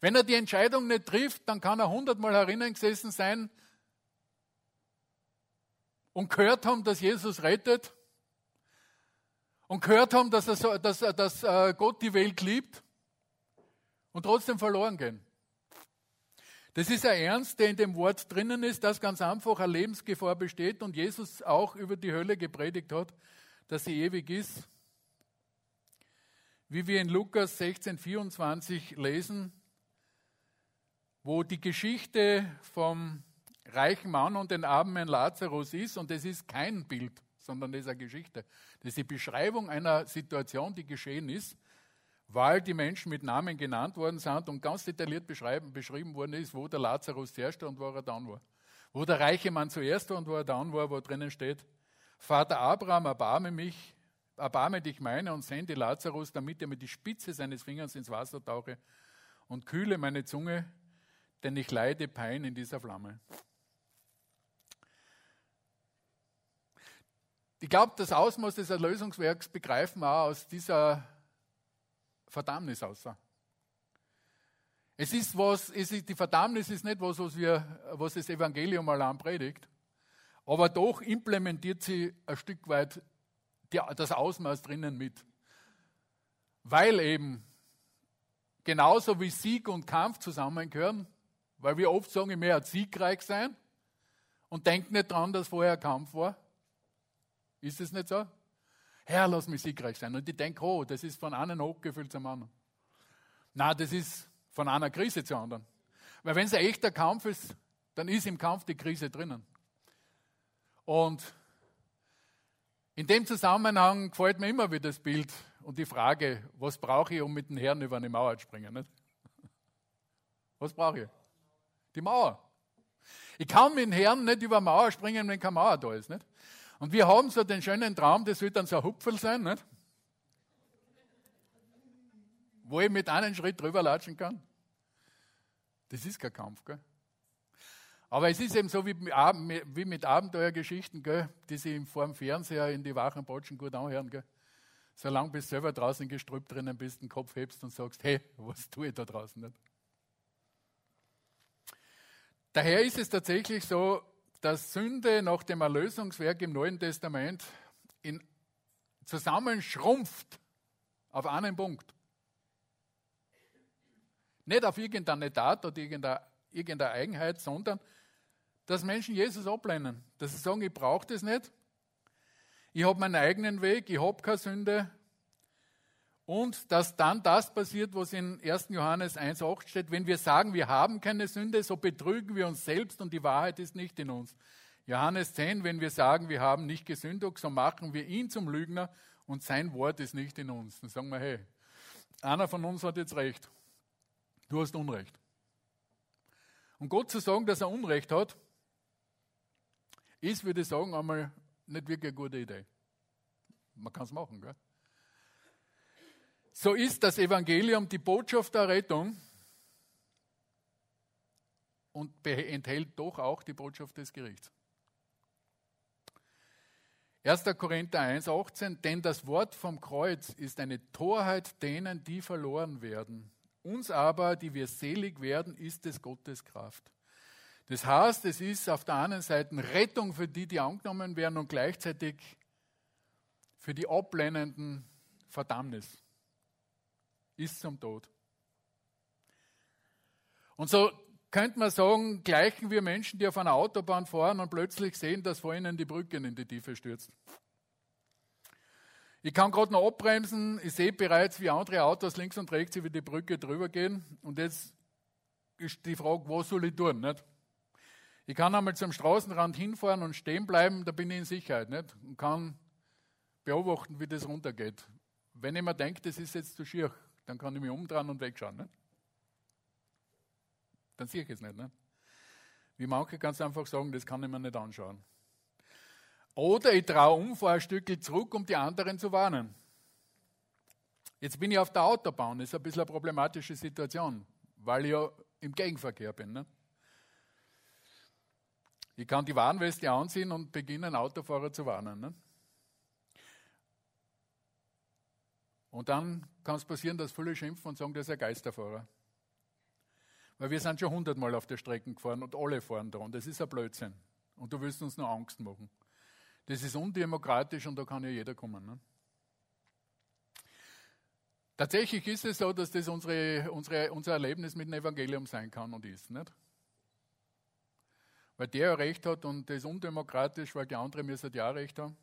Wenn er die Entscheidung nicht trifft, dann kann er hundertmal herinnen gesessen sein und gehört haben, dass Jesus rettet und gehört haben, dass, er, dass, dass äh, Gott die Welt liebt und trotzdem verloren gehen. Das ist ein Ernst, der in dem Wort drinnen ist, dass ganz einfach eine Lebensgefahr besteht und Jesus auch über die Hölle gepredigt hat, dass sie ewig ist. Wie wir in Lukas 16, 24 lesen, wo die Geschichte vom reichen Mann und den armen Lazarus ist, und es ist kein Bild, sondern das ist eine Geschichte. Das ist die Beschreibung einer Situation, die geschehen ist, weil die Menschen mit Namen genannt worden sind und ganz detailliert beschrieben worden ist, wo der Lazarus zuerst und wo er dann war. Wo der reiche Mann zuerst war und wo er dann war, wo drinnen steht, Vater Abraham, erbarme mich, erbarme dich meine und sende Lazarus, damit er mit die Spitze seines Fingers ins Wasser tauche und kühle meine Zunge, denn ich leide Pein in dieser Flamme. Ich glaube, das Ausmaß des Erlösungswerks begreifen wir auch aus dieser Verdammnis aussah. Es ist was, es ist, die Verdammnis ist nicht was, was, wir, was das Evangelium allein predigt, aber doch implementiert sie ein Stück weit das Ausmaß drinnen mit. Weil eben genauso wie Sieg und Kampf zusammengehören, weil wir oft sagen, ich möchte siegreich sein und denken nicht daran, dass vorher Kampf war, ist es nicht so? Herr, lass mich siegreich sein. Und ich denke, oh, das ist von einem Hochgefühl zum anderen. Na, das ist von einer Krise zur anderen. Weil wenn es ein echter Kampf ist, dann ist im Kampf die Krise drinnen. Und in dem Zusammenhang gefällt mir immer wieder das Bild und die Frage, was brauche ich, um mit dem Herrn über eine Mauer zu springen? Nicht? Was brauche ich? Die Mauer. Ich kann mit dem Herrn nicht über eine Mauer springen, wenn keine Mauer da ist. Nicht? Und wir haben so den schönen Traum, das wird dann so ein Hupfel sein, nicht? wo ich mit einem Schritt drüber latschen kann. Das ist kein Kampf, gell? Aber es ist eben so wie, wie mit Abenteuergeschichten, gell, die sich vor dem Fernseher in die wachen Botschen gut anhören. Gell? Solange bis selber draußen gestrübt drinnen bist, den Kopf hebst und sagst, hey, was tue ich da draußen nicht? Daher ist es tatsächlich so, dass Sünde nach dem Erlösungswerk im Neuen Testament in zusammenschrumpft auf einen Punkt. Nicht auf irgendeine Tat oder irgendeine, irgendeine Eigenheit, sondern dass Menschen Jesus ablehnen. Dass sie sagen, ich brauche das nicht. Ich habe meinen eigenen Weg, ich habe keine Sünde, und dass dann das passiert, was in 1. Johannes 1.8 steht, wenn wir sagen, wir haben keine Sünde, so betrügen wir uns selbst und die Wahrheit ist nicht in uns. Johannes 10, wenn wir sagen, wir haben nicht gesündigt, so machen wir ihn zum Lügner und sein Wort ist nicht in uns. Dann sagen wir, hey, einer von uns hat jetzt recht. Du hast Unrecht. Und Gott zu sagen, dass er Unrecht hat, ist, würde ich sagen, einmal nicht wirklich eine gute Idee. Man kann es machen, gell? So ist das Evangelium die Botschaft der Rettung und enthält doch auch die Botschaft des Gerichts. 1. Korinther 1, 18, denn das Wort vom Kreuz ist eine Torheit denen, die verloren werden. Uns aber, die wir selig werden, ist es Gottes Kraft. Das heißt, es ist auf der einen Seite Rettung für die, die angenommen werden und gleichzeitig für die Ablehnenden Verdammnis ist zum Tod. Und so könnte man sagen, gleichen wir Menschen, die auf einer Autobahn fahren und plötzlich sehen, dass vor ihnen die Brücke in die Tiefe stürzt. Ich kann gerade noch abbremsen, ich sehe bereits, wie andere Autos links und rechts über die Brücke drüber gehen. Und jetzt ist die Frage, was soll ich tun? Nicht? Ich kann einmal zum Straßenrand hinfahren und stehen bleiben, da bin ich in Sicherheit nicht? und kann beobachten, wie das runtergeht. Wenn ich mir denke, das ist jetzt zu schier, dann kann ich mich umdrehen und wegschauen. Nicht? dann sehe ich es nicht. Ne? Wie manche ganz einfach sagen, das kann ich mir nicht anschauen. Oder ich traue um, fahre ein Stückchen zurück, um die anderen zu warnen. Jetzt bin ich auf der Autobahn, das ist ein bisschen eine problematische Situation, weil ich ja im Gegenverkehr bin. Ne? Ich kann die Warnweste anziehen und beginnen, Autofahrer zu warnen. Ne? Und dann kann es passieren, dass viele schimpfen und sagen, das ist ein Geisterfahrer. Weil wir sind schon hundertmal auf der Strecke gefahren und alle fahren da und das ist ein Blödsinn. Und du willst uns nur Angst machen. Das ist undemokratisch und da kann ja jeder kommen. Ne? Tatsächlich ist es so, dass das unsere, unsere, unser Erlebnis mit dem Evangelium sein kann und ist. Nicht? Weil der ja Recht hat und das ist undemokratisch, weil die anderen müssen ja Recht haben.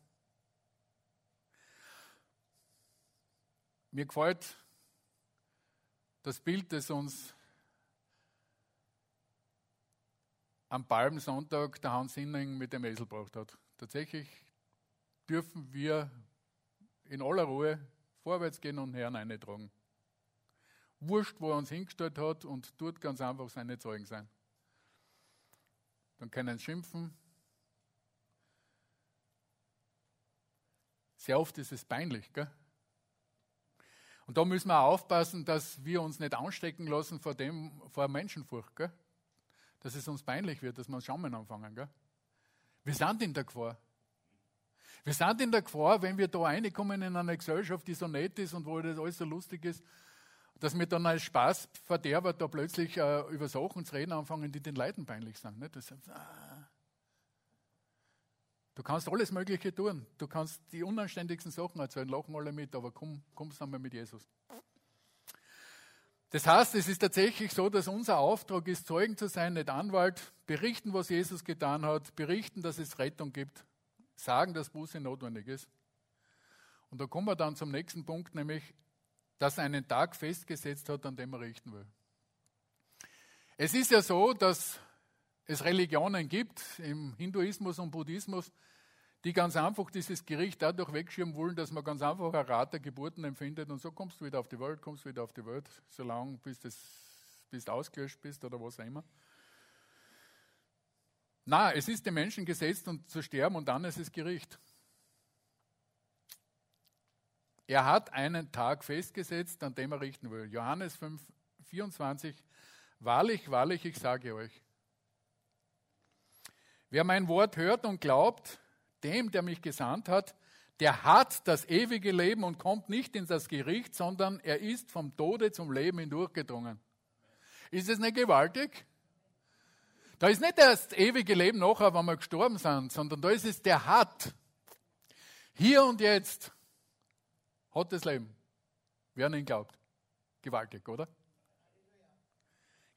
Mir gefällt das Bild, das uns am Palmsonntag der Hans Sinning mit dem Esel gebracht hat. Tatsächlich dürfen wir in aller Ruhe vorwärts gehen und Herrn eintragen. Wurscht, wo er uns hingestellt hat und tut ganz einfach seine Zeugen sein. Dann können sie schimpfen. Sehr oft ist es peinlich, gell? Und da müssen wir aufpassen, dass wir uns nicht anstecken lassen vor dem, vor Menschenfurcht, gell? Dass es uns peinlich wird, dass wir uns Schaumen anfangen, gell? Wir sind in der Gefahr. Wir sind in der Gefahr, wenn wir da reinkommen in eine Gesellschaft, die so nett ist und wo das alles so lustig ist, dass wir dann als Spaßverderber da plötzlich äh, über Sachen zu reden anfangen, die den Leuten peinlich sind. Nicht? Das, ah. Du kannst alles Mögliche tun. Du kannst die unanständigsten Sachen erzählen, lachen alle mit, aber komm, komm zusammen mit Jesus. Das heißt, es ist tatsächlich so, dass unser Auftrag ist, Zeugen zu sein, nicht Anwalt, berichten, was Jesus getan hat, berichten, dass es Rettung gibt, sagen, dass Buße notwendig ist. Und da kommen wir dann zum nächsten Punkt, nämlich, dass er einen Tag festgesetzt hat, an dem er richten will. Es ist ja so, dass es Religionen gibt, im Hinduismus und Buddhismus, die ganz einfach dieses Gericht dadurch wegschirmen wollen, dass man ganz einfach eine Rate Geburten empfindet und so kommst du wieder auf die Welt, kommst du wieder auf die Welt, solange bis, das, bis du ausgelöscht bist oder was auch immer. Na, es ist dem Menschen gesetzt und zu sterben und dann ist es Gericht. Er hat einen Tag festgesetzt, an dem er richten will. Johannes 5, 24. Wahrlich, wahrlich, ich sage euch. Wer mein Wort hört und glaubt, dem, der mich gesandt hat, der hat das ewige Leben und kommt nicht in das Gericht, sondern er ist vom Tode zum Leben hindurchgedrungen. Ist es nicht gewaltig? Da ist nicht das ewige Leben nachher, wenn wir gestorben sind, sondern da ist es, der hat. Hier und jetzt hat das Leben. Wer an ihn glaubt. Gewaltig, oder?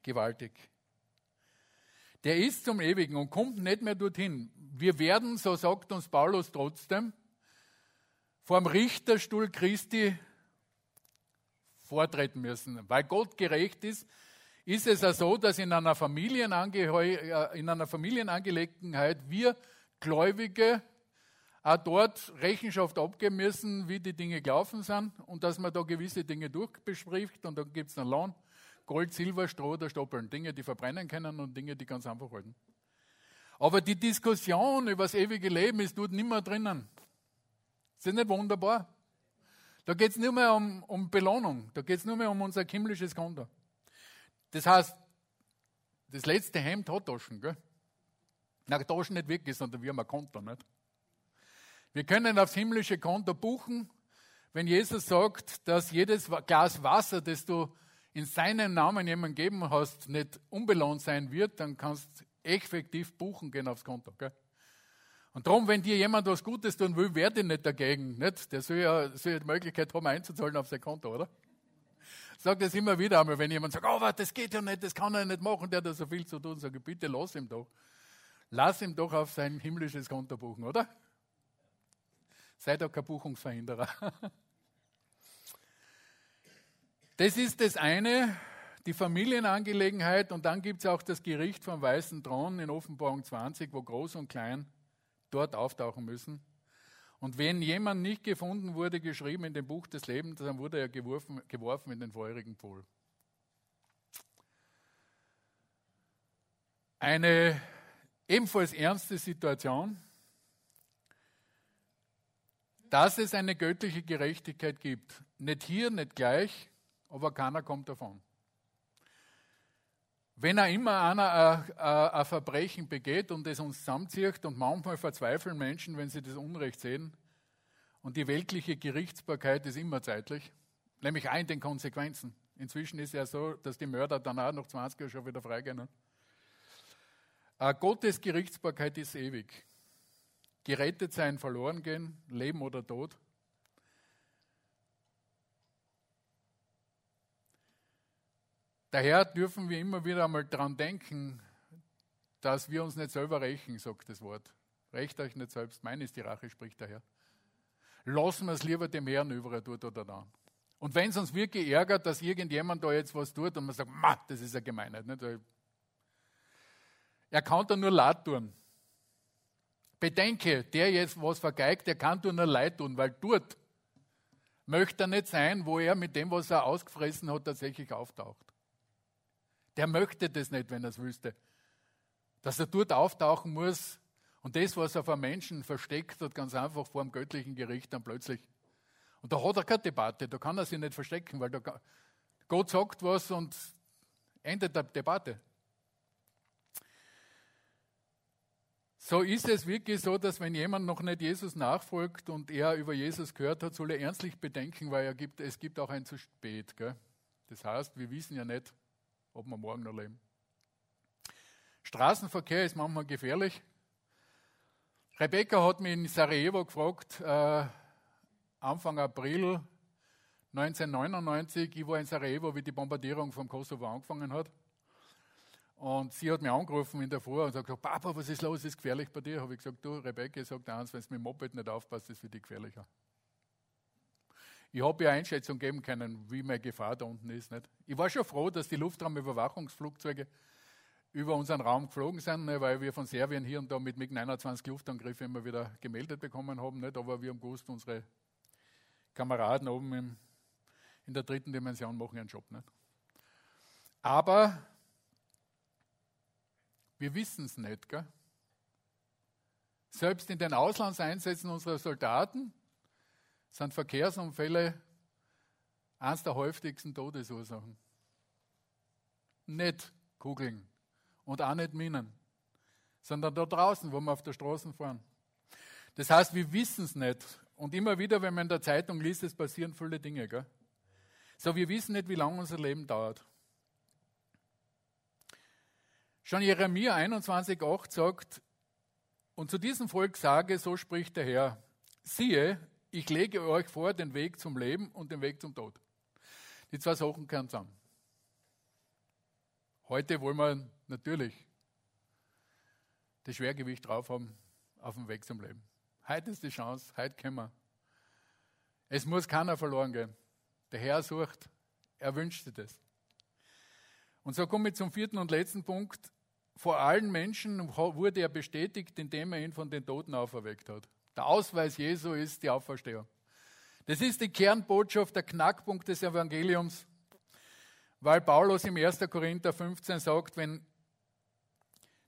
Gewaltig. Der ist zum Ewigen und kommt nicht mehr dorthin. Wir werden, so sagt uns Paulus trotzdem, vor dem Richterstuhl Christi vortreten müssen. Weil Gott gerecht ist, ist es ja so, dass in einer, äh, in einer Familienangelegenheit wir Gläubige auch dort Rechenschaft abgeben müssen, wie die Dinge gelaufen sind und dass man da gewisse Dinge durchbespricht und dann gibt es einen Lohn, Gold, Silber, Stroh oder Stoppeln. Dinge, die verbrennen können und Dinge, die ganz einfach halten. Aber die Diskussion über das ewige Leben ist dort nicht mehr drinnen. Ist das nicht wunderbar? Da geht es nur mehr um, um Belohnung. Da geht es nur mehr um unser himmlisches Konto. Das heißt, das letzte Hemd hat Taschen, gell? Na, Taschen nicht wirklich, sondern wir haben ein Konto, nicht? Wir können aufs himmlische Konto buchen, wenn Jesus sagt, dass jedes Glas Wasser, das du in seinem Namen jemandem gegeben hast, nicht unbelohnt sein wird, dann kannst du effektiv buchen gehen aufs Konto. Gell? Und darum, wenn dir jemand was Gutes tun will, werde ich nicht dagegen. Nicht? Der soll ja, soll ja die Möglichkeit haben, einzuzahlen auf sein Konto, oder? Sage das immer wieder einmal, wenn jemand sagt, oh, das geht ja nicht, das kann er nicht machen, der hat da so viel zu tun. Sage ich, bitte lass ihm doch. Lass ihm doch auf sein himmlisches Konto buchen, oder? Sei doch kein Buchungsverhinderer. *laughs* Das ist das eine, die Familienangelegenheit. Und dann gibt es auch das Gericht vom Weißen Thron in Offenbarung 20, wo Groß und Klein dort auftauchen müssen. Und wenn jemand nicht gefunden wurde, geschrieben in dem Buch des Lebens, dann wurde er geworfen, geworfen in den feurigen Pol. Eine ebenfalls ernste Situation, dass es eine göttliche Gerechtigkeit gibt. Nicht hier, nicht gleich, aber keiner kommt davon. Wenn er immer einer ein Verbrechen begeht und es uns zusammenzieht, und manchmal verzweifeln Menschen, wenn sie das Unrecht sehen, und die weltliche Gerichtsbarkeit ist immer zeitlich, nämlich auch in den Konsequenzen. Inzwischen ist ja so, dass die Mörder danach noch 20 Jahre schon wieder freigehen. Ne? Äh, Gottes Gerichtsbarkeit ist ewig. Gerettet sein, verloren gehen, Leben oder Tod. Daher dürfen wir immer wieder einmal daran denken, dass wir uns nicht selber rächen, sagt das Wort. Recht euch nicht selbst, meine ist die Rache, spricht der Herr. Lassen wir es lieber dem Herrn über, dort oder da. Und wenn es uns wirklich ärgert, dass irgendjemand da jetzt was tut und man sagt, das ist eine Gemeinheit, nicht? Er kann da nur Leid tun. Bedenke, der jetzt was vergeigt, der kann nur Leid tun, weil dort möchte er nicht sein, wo er mit dem, was er ausgefressen hat, tatsächlich auftaucht. Der möchte das nicht, wenn er es wüsste. Dass er dort auftauchen muss und das, was er vor Menschen versteckt hat, ganz einfach vor dem göttlichen Gericht dann plötzlich. Und da hat er keine Debatte, da kann er sich nicht verstecken, weil da Gott sagt was und endet der Debatte. So ist es wirklich so, dass wenn jemand noch nicht Jesus nachfolgt und er über Jesus gehört hat, soll er ernstlich bedenken, weil er gibt, es gibt auch ein zu spät. Gell? Das heißt, wir wissen ja nicht, ob wir morgen noch leben. Straßenverkehr ist manchmal gefährlich. Rebecca hat mich in Sarajevo gefragt, äh, Anfang April 1999. Ich war in Sarajevo, wie die Bombardierung vom Kosovo angefangen hat. Und sie hat mich angerufen in der Früh und sagt, Papa, was ist los, ist gefährlich bei dir? Habe ich gesagt, du, Rebecca sagt eins, wenn es mit dem Moped nicht aufpasst, ist es für dich gefährlicher. Ich habe ihr Einschätzung geben können, wie meine Gefahr da unten ist. Nicht? Ich war schon froh, dass die Luftraumüberwachungsflugzeuge über unseren Raum geflogen sind, weil wir von Serbien hier und da mit MiG-29 Luftangriffe immer wieder gemeldet bekommen haben. Nicht? Aber wir haben gewusst, unsere Kameraden oben im, in der dritten Dimension machen ihren Job. Nicht? Aber wir wissen es nicht. Gell? Selbst in den Auslandseinsätzen unserer Soldaten sind Verkehrsunfälle eines der häufigsten Todesursachen. Nicht Kugeln und auch nicht Minen, sondern da draußen, wo wir auf der Straße fahren. Das heißt, wir wissen es nicht. Und immer wieder, wenn man in der Zeitung liest, es passieren viele Dinge. Gell? So, wir wissen nicht, wie lange unser Leben dauert. Schon Jeremia 21,8 sagt, und zu diesem Volk sage, so spricht der Herr, siehe, ich lege euch vor den Weg zum Leben und den Weg zum Tod. Die zwei Sachen gehören zusammen. Heute wollen wir natürlich das Schwergewicht drauf haben auf dem Weg zum Leben. Heute ist die Chance, heute können wir. Es muss keiner verloren gehen. Der Herr sucht, er wünscht sich das. Und so komme ich zum vierten und letzten Punkt. Vor allen Menschen wurde er bestätigt, indem er ihn von den Toten auferweckt hat. Der Ausweis Jesu ist die Auferstehung. Das ist die Kernbotschaft, der Knackpunkt des Evangeliums, weil Paulus im 1. Korinther 15 sagt, wenn,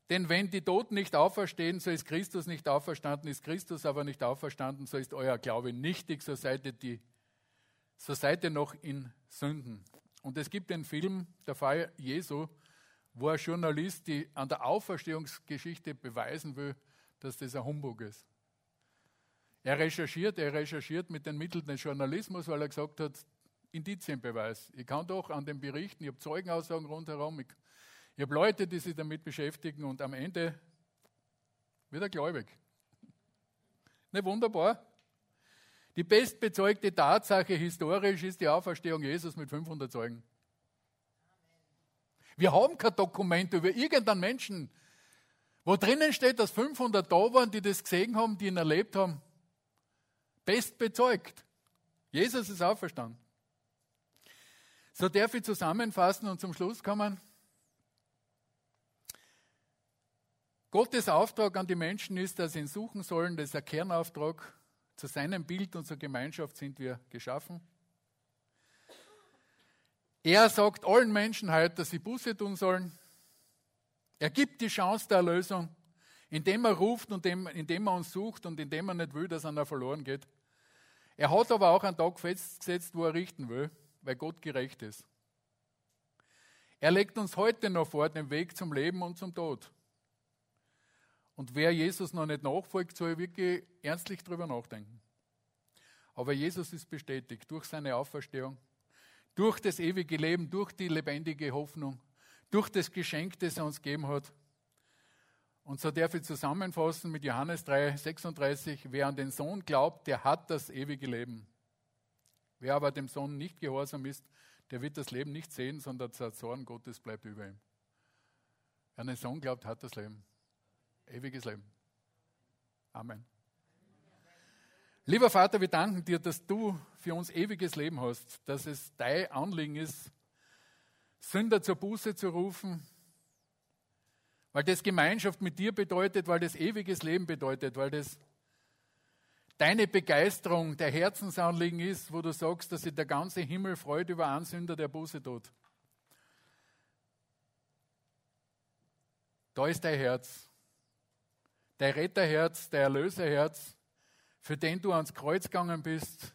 denn wenn die Toten nicht auferstehen, so ist Christus nicht auferstanden, ist Christus aber nicht auferstanden, so ist euer Glaube nichtig, so seid ihr, die, so seid ihr noch in Sünden. Und es gibt den Film, der Fall Jesu, wo ein Journalist die an der Auferstehungsgeschichte beweisen will, dass das ein Humbug ist. Er recherchiert, er recherchiert mit den Mitteln des Journalismus, weil er gesagt hat, Indizienbeweis. Ich kann doch an den Berichten, ich habe Zeugenaussagen rundherum, ich, ich habe Leute, die sich damit beschäftigen und am Ende wird er gläubig. Nicht wunderbar? Die bestbezeugte Tatsache historisch ist die Auferstehung Jesus mit 500 Zeugen. Wir haben kein Dokument über irgendeinen Menschen, wo drinnen steht, dass 500 da waren, die das gesehen haben, die ihn erlebt haben. Bestbezeugt. Jesus ist auferstanden. So darf ich zusammenfassen und zum Schluss kommen. Gottes Auftrag an die Menschen ist, dass sie ihn suchen sollen. Das ist ein Kernauftrag. Zu seinem Bild und zur Gemeinschaft sind wir geschaffen. Er sagt allen Menschen heute, dass sie Buße tun sollen. Er gibt die Chance der Erlösung, indem er ruft und indem er uns sucht und indem er nicht will, dass einer verloren geht. Er hat aber auch einen Tag festgesetzt, wo er richten will, weil Gott gerecht ist. Er legt uns heute noch vor den Weg zum Leben und zum Tod. Und wer Jesus noch nicht nachfolgt, soll wirklich ernstlich darüber nachdenken. Aber Jesus ist bestätigt durch seine Auferstehung, durch das ewige Leben, durch die lebendige Hoffnung, durch das Geschenk, das er uns gegeben hat. Und so darf ich zusammenfassen mit Johannes 3, 36, wer an den Sohn glaubt, der hat das ewige Leben. Wer aber dem Sohn nicht gehorsam ist, der wird das Leben nicht sehen, sondern der Zorn Gottes bleibt über ihm. Wer an den Sohn glaubt, hat das Leben. Ewiges Leben. Amen. Lieber Vater, wir danken dir, dass du für uns ewiges Leben hast, dass es dein Anliegen ist, Sünder zur Buße zu rufen, weil das Gemeinschaft mit dir bedeutet, weil das ewiges Leben bedeutet, weil das deine Begeisterung, der Herzensanliegen ist, wo du sagst, dass sich der ganze Himmel freut über einen Sünder, der Buße tut. Da ist dein Herz, dein Retterherz, dein Erlöserherz, für den du ans Kreuz gegangen bist,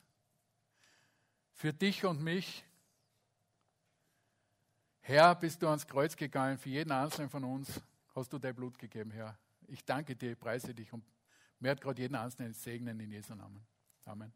für dich und mich. Herr, bist du ans Kreuz gegangen, für jeden Einzelnen von uns hast du dein Blut gegeben, Herr. Ich danke dir, preise dich und werde gerade jeden Einzelnen segnen in Jesu Namen. Amen.